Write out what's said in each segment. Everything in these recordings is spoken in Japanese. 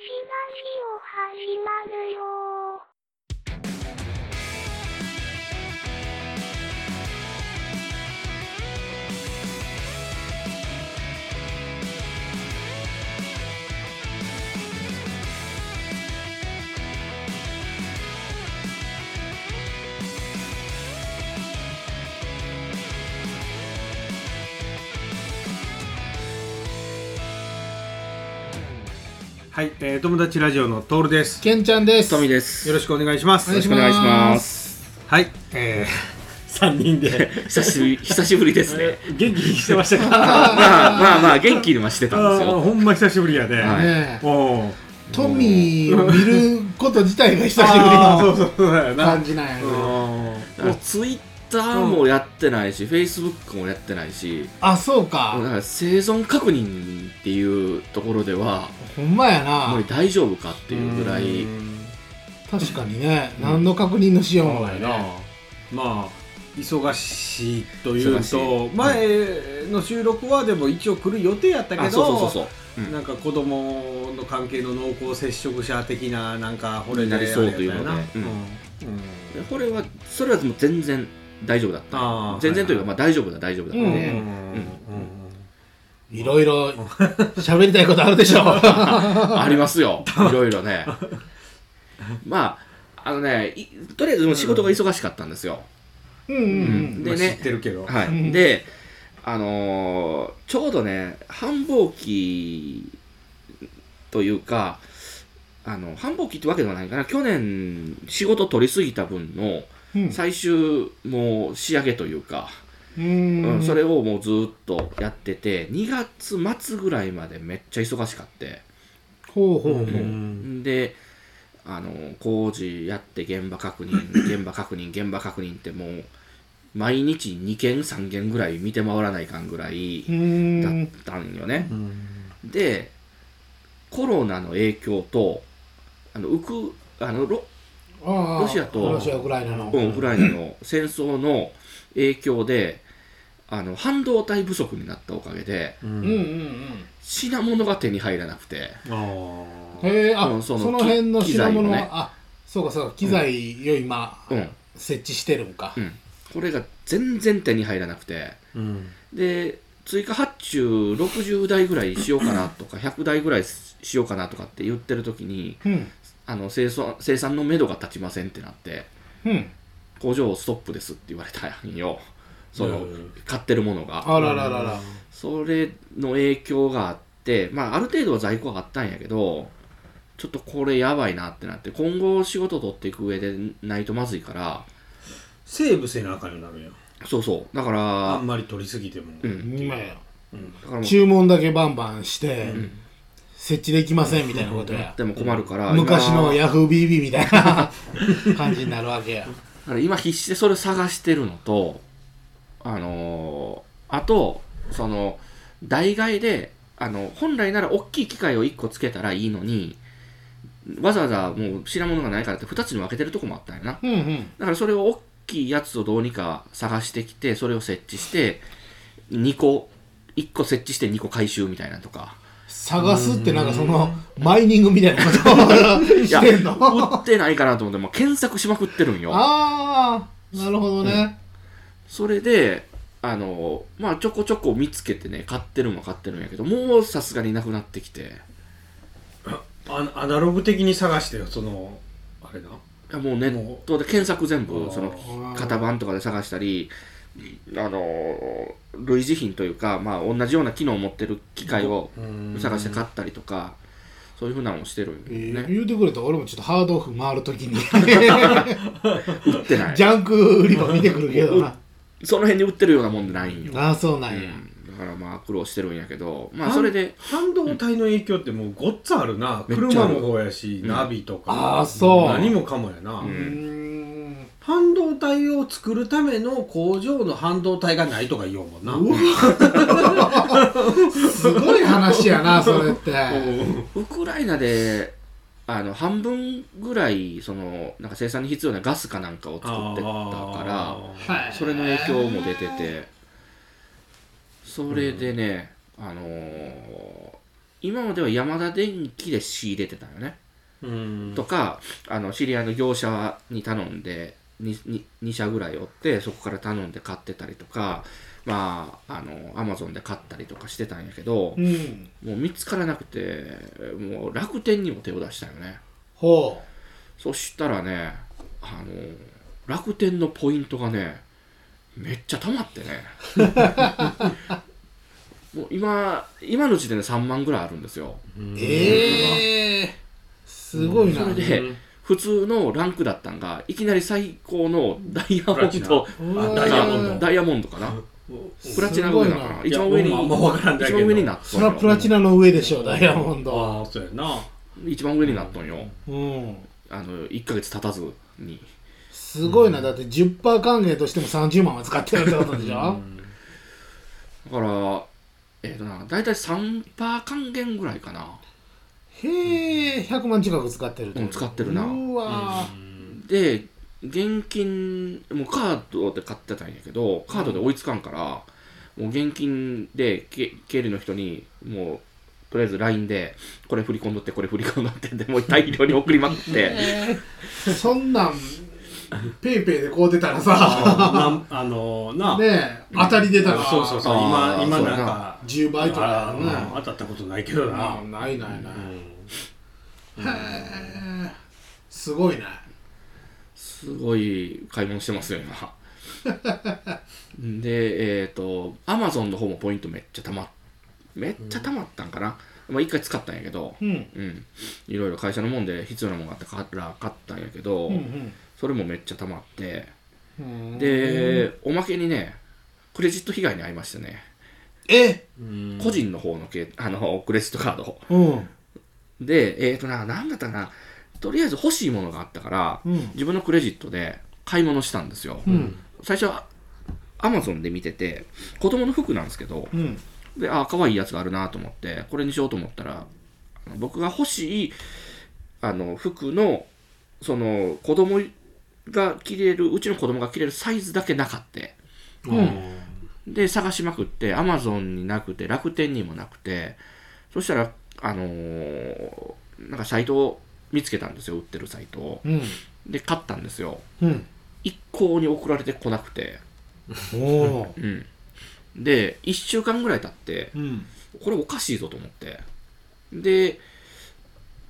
始まるよはい、えー、友達ラジオのトールです。けんちゃんです。トミです。よろしくお願いします。お願いしよろしくお願いしまます。はい、えー、三人で久しぶり、久しぶりですね。元気にしてましたか？まあまあまあ、元気にはしてたんですよ。ほんま久しぶりやね。はいねえおートミーを見ること自体が久しぶりのそうそうだよな。感じなんやけうど。んだからツイッターもやってないし、フェイスブックもやってないし、あ、そうもうだか。から生存確認っていうところでは、ほんまやもうな。大丈夫かっていうぐらい、確かにね、何の確認のしようもないなね。。まあ忙しいという忙しとい前の収録はでも一応来る予定やったけど、あ、そうそうそうそう。うんなんか子供の関係の濃厚接触者的ななんかこれでなりそうというのであれやったよなうんうんでこれは、それはもう全然大丈夫だった。全然というか、まあ大丈夫だ、大丈夫だったんいろいろ 喋りたいことあるでしょ。ありますよ。いろいろね。まあ、あのね、いとりあえずもう仕事が忙しかったんですよ。うんうんうん。まあでね知ってるけど、はうんい。で、あのーちょうどね、繁忙期というか、あの、繁忙期ってわけではないかな。去年、仕事取りすぎた分のうん最終、もう仕上げというか、ううんん。それをもうずっとやってて、2月末ぐらいまでめっちゃ忙しかって。ほうほうほう。うんであの工事やって現場確認 現場確認現場確認ってもう毎日2件3件ぐらい見て回らないかんぐらいうん。だったんよね、うんでコロナの影響とあのウクあのロロシアとロシア、ウクライナの。うんウクライナの戦争の影響であの半導体不足になったおかげでうん。うんうんうん。品物が手に入らなくて。あー。へえ、あ、うんそそのの辺の機品物ねあ、そうかそうか、機材を今、うん。設置してるんか。う。ん。これが全然手に入らなくて。うん。で追加発注60台ぐらいしようかなとか100台ぐらいしようかなとかって言ってる時にうん。あの生産生産のめどが立ちませんってなってうん。工場ストップですって言われたんよ。そのうん。買ってるものが。あらららら。それの影響があってまあある程度は在庫があったんやけどちょっとこれやばいなってなって今後仕事取っていく上でないとまずいからセーブせなあかんようになるやん。そうそう。だかあらんまり取りすぎても、うん。今や。うん。だからもう注文だけバンバンして、ん設置できませんみたいなことや。でも困るから昔の今ヤフー BB みたいな 感じになるわけや。だから今必死でそれを探してるのと、あのーあと、その、代替えで、あの、本来なら大きい機械を1個つけたらいいのに、わざわざもう品物がないからって2つに分けてるとこもあったんやな。うんうん。だからそれを大きいやつをどうにか探してきて、それを設置して、2個、1個設置して2個回収みたいなとか。探すってなんかその、マイニングみたいなことをしてんの？売ってないかなと思って、もう検索しまくってるんよ。ああ、なるほどね。それで、あの、まあ、ちょこちょこ見つけてね、買ってるも買ってるんやけど、もうさすがになくなってきて、あアナログ的に探してよそのあれな。いやもうネットで検索全部、その型番とかで探したり、あの、類似品というか、まあ、同じような機能を持ってる機械を探して買ったりとか、そういうふうなのをしてるんえーよね。言うてくれたら俺もちょっとハードオフ回るときに。売ってない。ジ。ャンク売り場見てくるけどな。その辺に売ってるようなもんでないんよ。ああそうなんや、うん。だからまあ苦労してるんやけど、まあそれで、半導体の影響ってもうごっつあるな、めっちゃある。車もそうやし、うんナビとか。ああそう。何もかもやな、うん半導体を作るための工場の半導体がないとか言おうもんな、うすごい話やなそれって。ウクライナであの半分ぐらいそのなんか生産に必要なガスかなんかを作ってたからはい。それの影響も出てて。それでね、あのー今までは山田電機で仕入れてたよね、うん。とかあの知り合いの業者に頼んで 2, 2社ぐらい追ってそこから頼んで買ってたりとかまああのアマゾンで買ったりとかしてたんやけど、うん。もう見つからなくてもう楽天にも手を出したよね。ほそしたらねあの楽天のポイントがねめっちゃ溜まってね。もう今今の時点で3万ぐらいあるんですよ。うええすごいな。それで普通のランクだったんがいきなり最高のダイヤモンド。ダイヤモンド。ダイヤモンドかな？プラチナが上なのかなすごい一番上にま分からんだけど。一番上になっとそりゃんよプラチナの上でしょダイヤモンド。ああそうやな。一番上になっとんよ。うん。あの1ヶ月経たずに。すごいな。だって10%還元としても30万は使ってるってことでしょ？だからえっ、とな大体3%還元ぐらいかなへえ100万近く使ってるうん使ってるな。うわで現金もうカードで買ってたんやけどカードで追いつかんから、もう現金でけ経理の人にもうとりあえず LINE でこれ振り込んどってこれ振り込んどってでもう大量に送りまくって。ー そんなんペイペイでこう出たらさ。ああのな。ねえ当たり出たら。そうそうそう今今ななんか10倍とかあねー当たったことないけどな。あないないない、うんへえすごいね。すごい買い物してますよ今。でえっ、とアマゾンの方もポイントめっちゃたまめっちゃたまったんかな、まあ一回使ったんやけどうん。うん。いろいろ会社のもんで必要なもんがあってから買ったんやけど、うんそれもめっちゃたまって。うん。でおまけにねクレジット被害に遭いましてね。え？うん。個人の方のけあのクレジットカードうんでえっ、とな何だったかな。とりあえず欲しいものがあったから、うん。自分のクレジットで買い物したんですよ、うん。最初はアマゾンで見てて子供の服なんですけどうん。であ可愛いやつがあるなと思ってこれにしようと思ったら僕が欲しいあの服のその子供が着れるうちの子供が着れるサイズだけなかってで探しまくってアマゾンになくて楽天にもなくてそしたらあのーなんかサイトを見つけたんですよ売ってるサイトを。うん。で買ったんですよ。うん。一向に送られてこなくて。うん。で1週間ぐらい経ってうん。これおかしいぞと思って。で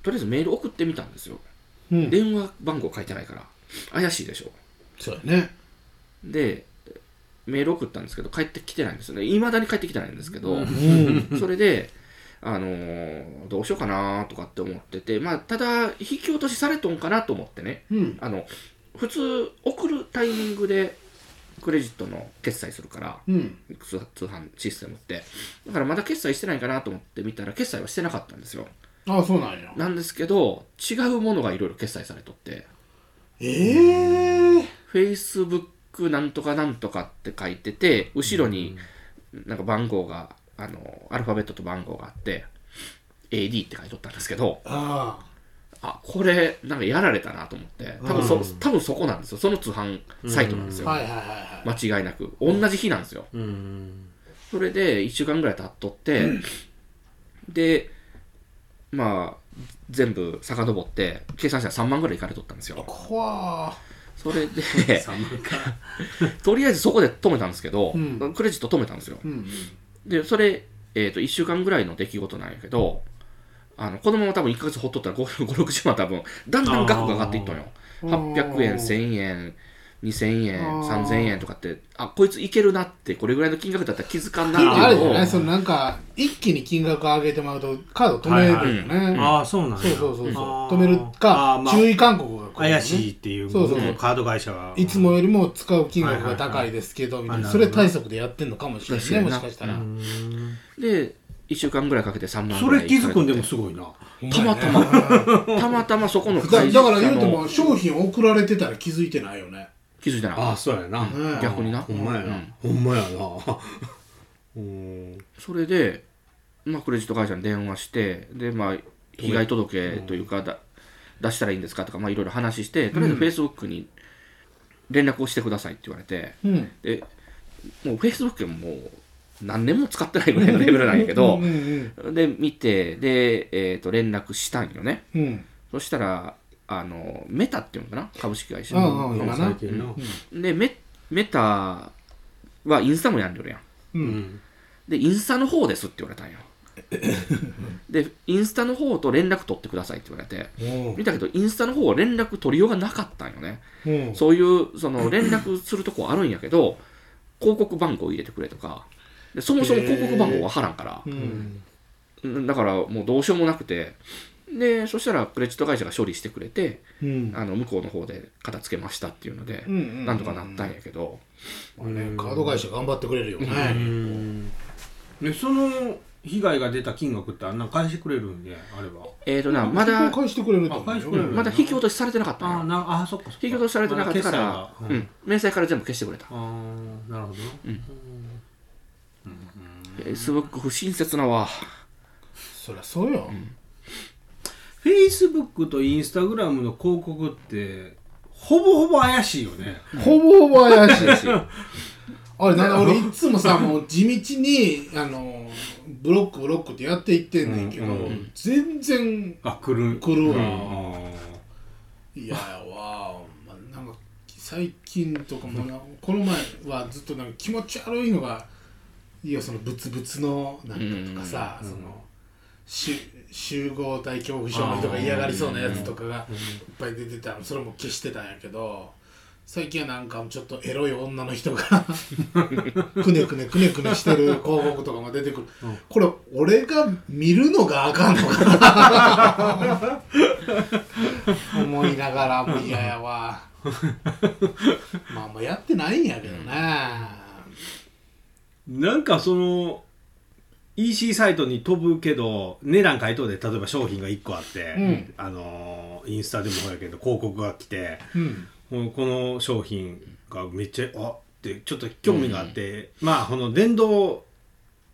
とりあえずメール送ってみたんですよ。うん。電話番号書いてないから。怪しいでしょ。そうやね。でメール送ったんですけど帰ってきてないんですよね。いまだに帰ってきてないんですけど、うん。それであのーどうしようかなとかって思っててまあただ引き落としされとんかなと思ってね。うん。あの普通送るタイミングでクレジットの決済するからうん。通通販システムって。だからまだ決済してないかなと思って見たら決済はしてなかったんですよ。ああそうなんや。なんですけど違うものがいろいろ決済されとって。ええ Facebook なんとかなんとかって書いてて後ろになんか番号があのアルファベットと番号があって AD って書いとったんですけどああこれなんかやられたなと思って多分そ,、多分そこなんですよ。その通販サイトなんですよ、あはいはいはいはい。間違いなく。同じ日なんですよ。うんそれで1週間ぐらい経っとって、でまあ全部遡って計算したら3万ぐらいいかれとったんですよ。怖それで 3万か。とりあえずそこで止めたんですけど、うん。クレジット止めたんですよ。ーうんでそれ、えー、と1週間ぐらいの出来事なんやけどあのこのまま多分1ヶ月ほっとったら560万多分だんだん額が上がっていったのよ。あー800円1000円2000円あー。3000円とかってあこいついけるなってこれぐらいの金額だったら気づかんなってあれいうのをじゃないそのなんか一気に金額上げてもらうとカード止めるよね、ああそうなんや。そうそうそうそう。あー。止めるあかー、まあ注意勧告がね。怪しいっていうそうそうそう。カード会社がいつもよりも使う金額が高いですけど、みたいな。それはいはい。はい対策でやってんのかもしれないねもしかしたら、うん。で1週間ぐらいかけて3万そぐらいれ気づくんでもいすごいな。たまたま。たまたまそこのだから言うてのも商品送られてたら気づいてないよね気づいてなああそうやな。ね逆にな。ほんまやな。ほんまやな。うん。それで、まあ、クレジット会社に電話してで、まあ、被害届というかだ出したらいいんですか？とか、まあ、いろいろ話してとりあえずフェイスブックに連絡をしてくださいって言われてうん。でもうフェイスブックももう何年も使ってないぐらいのレベルなんやけどうんうんで見てで、えー、と連絡したんよね。うんうん。そしたらあのメタっていうのかな？株式会社うんうんでメメタはインスタもやんでるやん。ううん。んでインスタの方ですって言われたんよ。でインスタの方と連絡取ってくださいって言われて。見たけどインスタの方は連絡取りようがなかったんよね。そういうその連絡するとこあるんやけど広告番号入れてくれとか。でそもそも広告番号わからんから。うん。うん。だからもうどうしようもなくてでそしたらクレジット会社が処理してくれてうん。あの向こうの方で片付けましたっていうのでうんうんなんとかなったんやけど。まあねカード会社頑張ってくれるよね。でその被害が出た金額ってあんなん返してくれるんであればえーとなまだ返してくれると思う。よあ返してくれるまだ引き落としされてなかったあなあそっかそっか。引き落としされてなかったからまだ決済が。うん。明細から全部消してくれた。ああなるほど。なフェイスブック不親切なわ。そりゃそうよフェイスブックとインスタグラムの広告ってほぼほぼ怪しいよね。ほぼほぼ怪しい。し あれなんか俺いつもさもう地道にあのブロックブロックってやっていってんねんけど、うんうん全然あ来る。来るわ、あいやわまあなんか最近とかもなこの前はずっとなんか気持ち悪いのがいやそのブツブツのなんかとかさ、そのし集合体恐怖症の人が嫌がりそうなやつとかがいっぱい出てたのそれも消してたんやけど最近はなんかちょっとエロい女の人が くねくねくねくねしてる広告とかも出てくる、これ俺が見るのがあかんのかな？思いながらも嫌やわ。まあまあやってないんやけどね、なんかその EC サイトに飛ぶけど値段書いとうで例えば商品が1個あって、うん。あのインスタでもそうやけど広告が来てうん。この商品がめっちゃあってちょっと興味があって、まあこの電動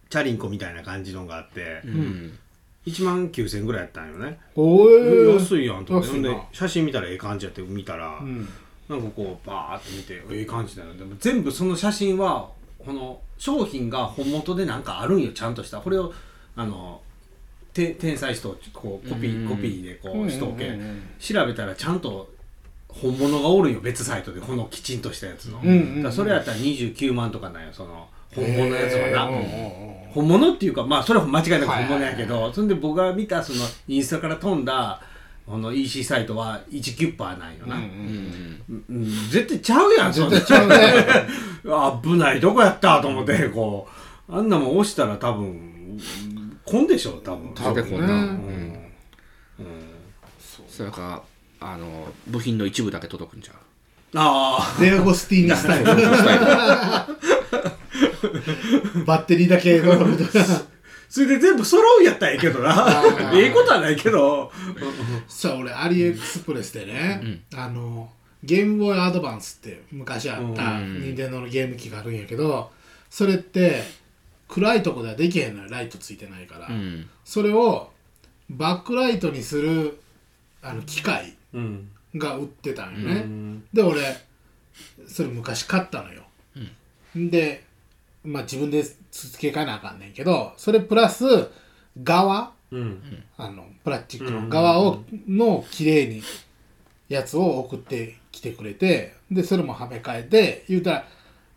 チャリンコみたいな感じのがあって、うん。1万9000円ぐらいやったんよね、安いやんと思って。写真見たらええ感じやって見たら、うん。なんかこうバーって見てええ感じだよでも全部その写真はこの商品が本元でなんかあるんよちゃんとした。これをあのて転載しとこうコピうんーコピーでこうしとけ、調べたらちゃんと本物がおるんよ別サイトでこのきちんとしたやつの、うんうんうんだそれやったら29万とかなんよその本物のやつはな、本物っていうかまあそれは間違いなくはい本物やけど、そんで僕が見たそのインスタから飛んだこの EC サイトは1キュッパーなんよな、うんうんうん。絶対ちゃうやんそんな。絶対ちゃうね。危ないどこやったと思ってこう。あんなもん押したら多分こんでしょ多分。多分ねこんな、ううん。ん。それかあの部品の一部だけ届くんじゃう？あデアゴスティーニスタイル。バッテリーだけ。のことがあそれで全部揃うんやったらええけどな。ー。ええことはないけど。さあ俺アリエクスプレスでね、あのゲームボーイアドバンスって昔あったうん。任天堂のゲーム機があるんやけどそれって暗いとこではできへんのよ。ライトついてないから、うん。それをバックライトにするあの機械うん。が売ってたんようね、ん。で俺それ昔買ったのよ、でまあ自分で付け替えなあかんねんけどそれプラス側うん。あのプラスチックの側を、の綺麗にやつを送ってきてくれてでそれもはめ替えて言うたら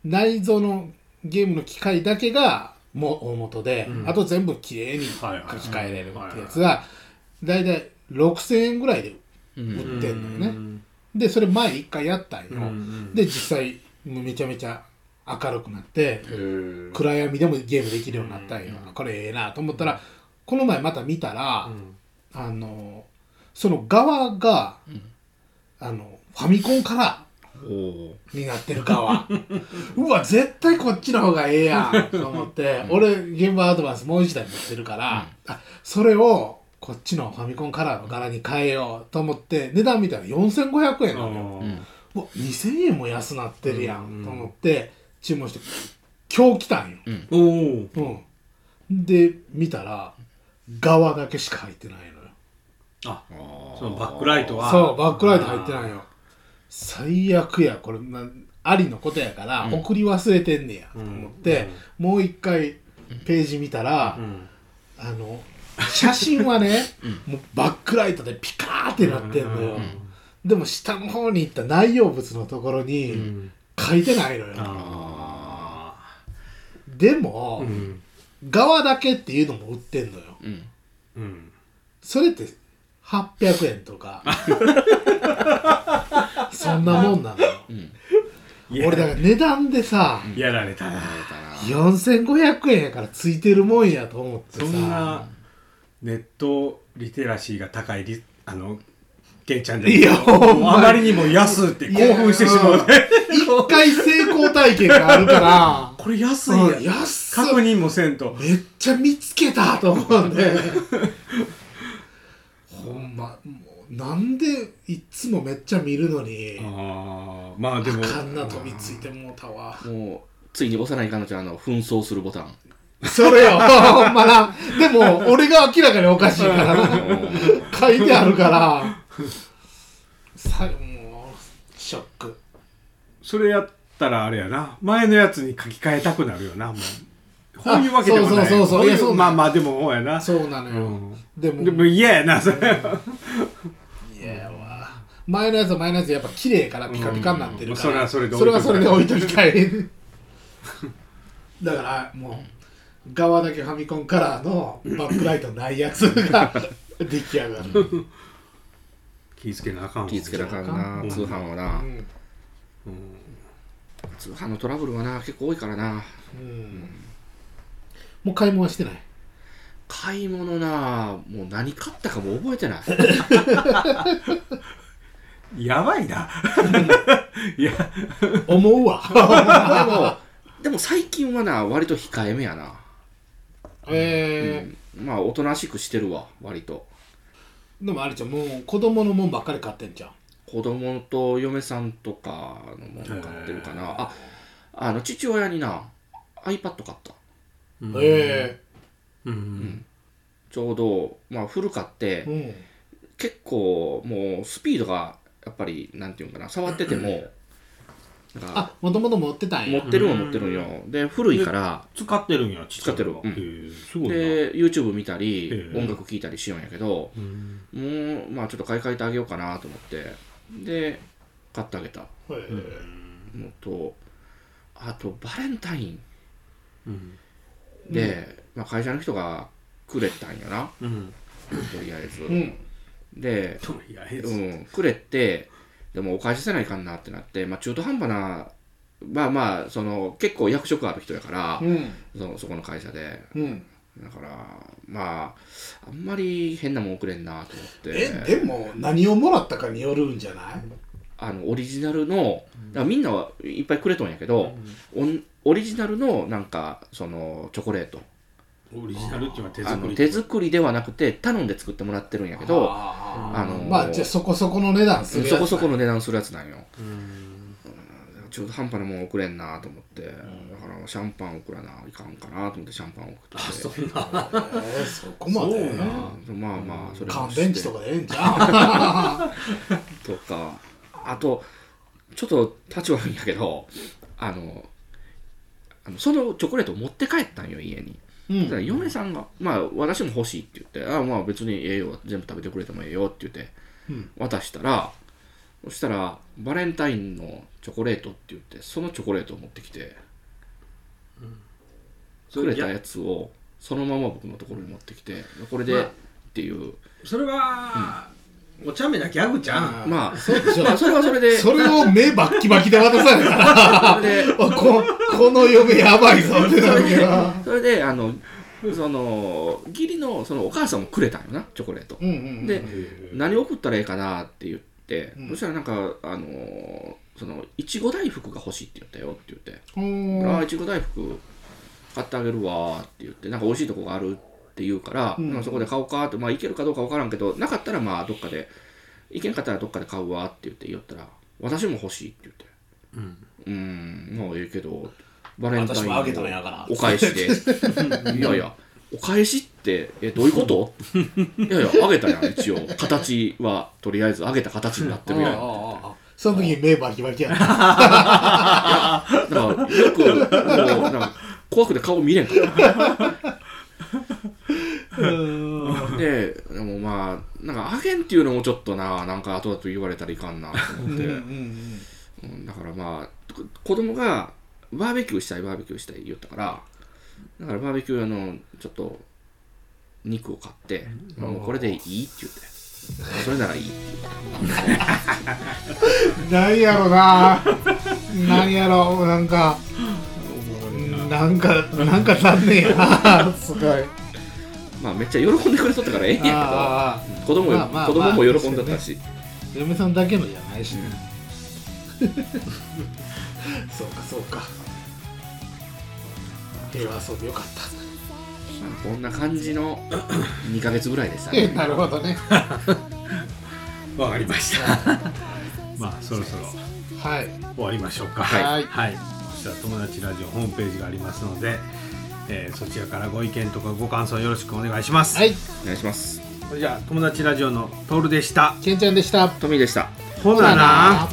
内蔵のゲームの機械だけがも大元で、うん。あと全部綺麗に書はいはい。き換えれるってやつが大体6000円ぐらいでう売んってんのよね、でそれ前一回やったんよ、うん。で実際めちゃめちゃ明るくなってうん暗闇でもゲームできるようになったんよ、これええなと思ったらこの前また見たら、あのその側が、あのファミコンカラおおー。になってる側。うわ絶対こっちの方がええやんと思って、俺ゲームアドバンスもう一台持ってるから、あそれをこっちのファミコンカラーの柄に変えようと思って値段見たら4500円なのよ、うん。うわ2000円も安なってるやん、うん。と思って注文して今日来たんよ、おおうん、で見たら側だけしか入ってないのよ。あそのバックライトは。そうバックライト入ってないよ。最悪やこれ、まあ、ありのことやから、うん。送り忘れてんねやと思って、もう一回ページ見たら、うん。あの写真はね、もうバックライトでピカーってなってんのよ、でも下の方に行った内容物のところにうん。書いてないのよ、あでも、ーうん。側だけっていうのも売ってんのよ。うん。うんそれって800円とか。そんなもんなの。ようん。俺だから値段でさやられたな。やられたな4500円やからついてるもんやと思ってそさんなネットリテラシーが高いリあのケンちゃんでいやあまりにも安って興奮してしまうね。一回成功体験があるから。これ安いやうん安確認もせんと。めっちゃ見つけたと思うんで。ほんまもうなんでいっつもめっちゃ見るのに。ああまあでも。あかんな飛びついてもうたわ。もうついに幼い彼女はあの紛争するボタン。それよ。ほんまな。でも俺が明らかにおかしいから。な 書いてあるからさもうショック。それやったらあれやな。前のやつに書き換えたくなるよな。もう。こういうわけでもないそうそうそうそうまあまあでもそうやな。そうなのよ、うん。でもでも嫌やなそれ。いやわ。前のやつは前のやつやっぱ綺麗からピカピカになってるから、うん。それはそれでそれはそれで置いときたい。だからもう側だけファミコンカラーのバックライトないやつが出来上がる、気ぃつけなあかんわ気ぃつけなあかんな、うん。通販はな、うん。通販のトラブルはな結構多いからな。うん。もう買い物はしてない？買い物なもう何買ったかも覚えてない。やばいな。いや。思うわ。でもでも最近はな割と控えめやな、えまあおとなしくしてるわ割と。ー、でもあれじゃん。もう子供のもんばっかり買ってんじゃん。子供と嫁さんとかのもの買ってるかな。ああの父親にな iPad 買った。えうんちょうど、まあ、古買ってえうん。結構もうスピードがやっぱりなんていうんかな触ってても あもともと持ってたんや。持ってるは持ってるんよ。で古いから。使ってるんや使ってる。うん。で YouTube 見たりええ音楽聴いたりしようんやけどうん。もうまあちょっと買い替えてあげようかなと思って。で買ってあげた。えのとあとバレンタイン。うん。で、まあ、会社の人がくれたんやな。うん。とりあえず、で、とりあえず。うん、くれてでもお返しせないかんなってなって、まあ、中途半端なまあまあその結構役職ある人やから、うん。そそこの会社で。うん。だからまああんまり変なもんくれんなと思って。えでも何をもらったかによるんじゃない？あのオリジナルのだみんなはいっぱいくれとんやけど、オンオリジナルのなんかそのチョコレートオリジナルっていうのは手あの作り手作りではなくて頼んで作ってもらってるんやけどああのまあじゃあそこそこの値段するやつそこそこの値段するやつなんよ。うん。中途半端なもん送れんなと思って、だからシャンパン送らないかんかなと思ってシャンパン送って。あそんな。えーそこまで。そうな。うんまあまあそれも乾して。電池とかでええんじゃん とかあとちょっと立ち悪いんやけどあのあのそのチョコレートを持って帰ったんよ家に、うん。だから嫁さんが「まあ私も欲しい」って言って「あまあ別にええよ全部食べてくれてもええよ」って言ってうん。渡したらそしたらバレンタインのチョコレートって言ってそのチョコレートを持ってきて、くれたやつをそのまま僕のところに持ってきてこれで、まあっていう。それはお茶目なギャグじゃんまあそうでしょまあそれはそれで。それを目バッキバキで渡されたら。それでここの嫁やばいぞってなるけど それであのその義理のそのお母さんもくれたんよなチョコレート、うんうんで何送ったらええかなって言って、うん。そしたらなんかあのそのいちご大福が欲しいって言ったよって言って。うんああいちご大福買ってあげるわって言ってなんか美味しいとこがあるって言うから、うん。そこで買おうかってまあ行けるかどうか分からんけどなかったらまあどっかで行けんかったらどっかで買うわって言って言ったら私も欲しいって言って。うん。うーんまあええけどバレンタイン私もあげたのやからお返しで。いやいやお返しってえどういうこと？いやいやあげたやん一応。形はとりあえずあげた形になってるやん。あああああその時に目バキバキやっただからよくもうなんか怖くて顔見れんかったうんででもまあなんかあげんっていうのもちょっとななんか後々言われたらいかんなと思って、うんうんうんだからまあこ子供がバーベキューしたいバーベキューしたい言ったからだからバーベキュー用のちょっと肉を買って、まあもうこれでいいって言って。それならいいってうんなんやろな。なんやろ。なんかなんかなんか残念やな。すごいまあめっちゃ喜んでくれとったからええんやあけど子供,、まあまあ子供も喜んでたし、あ嫁さんだけのじゃないしね、そうかそうか。平和そうでよかった。まあこんな感じの 2ヶ月ぐらいでしたえねなるほどね。わかりました。まあそろそろはい。終わりましょうか。はい。はい、そしたら友達ラジオホームページがありますので、えーそちらからご意見とかご感想よろしくお願いします、はい。お願いします。それじゃあ友達ラジオのトールでした。けんちゃんでした。トミーでした。ほなな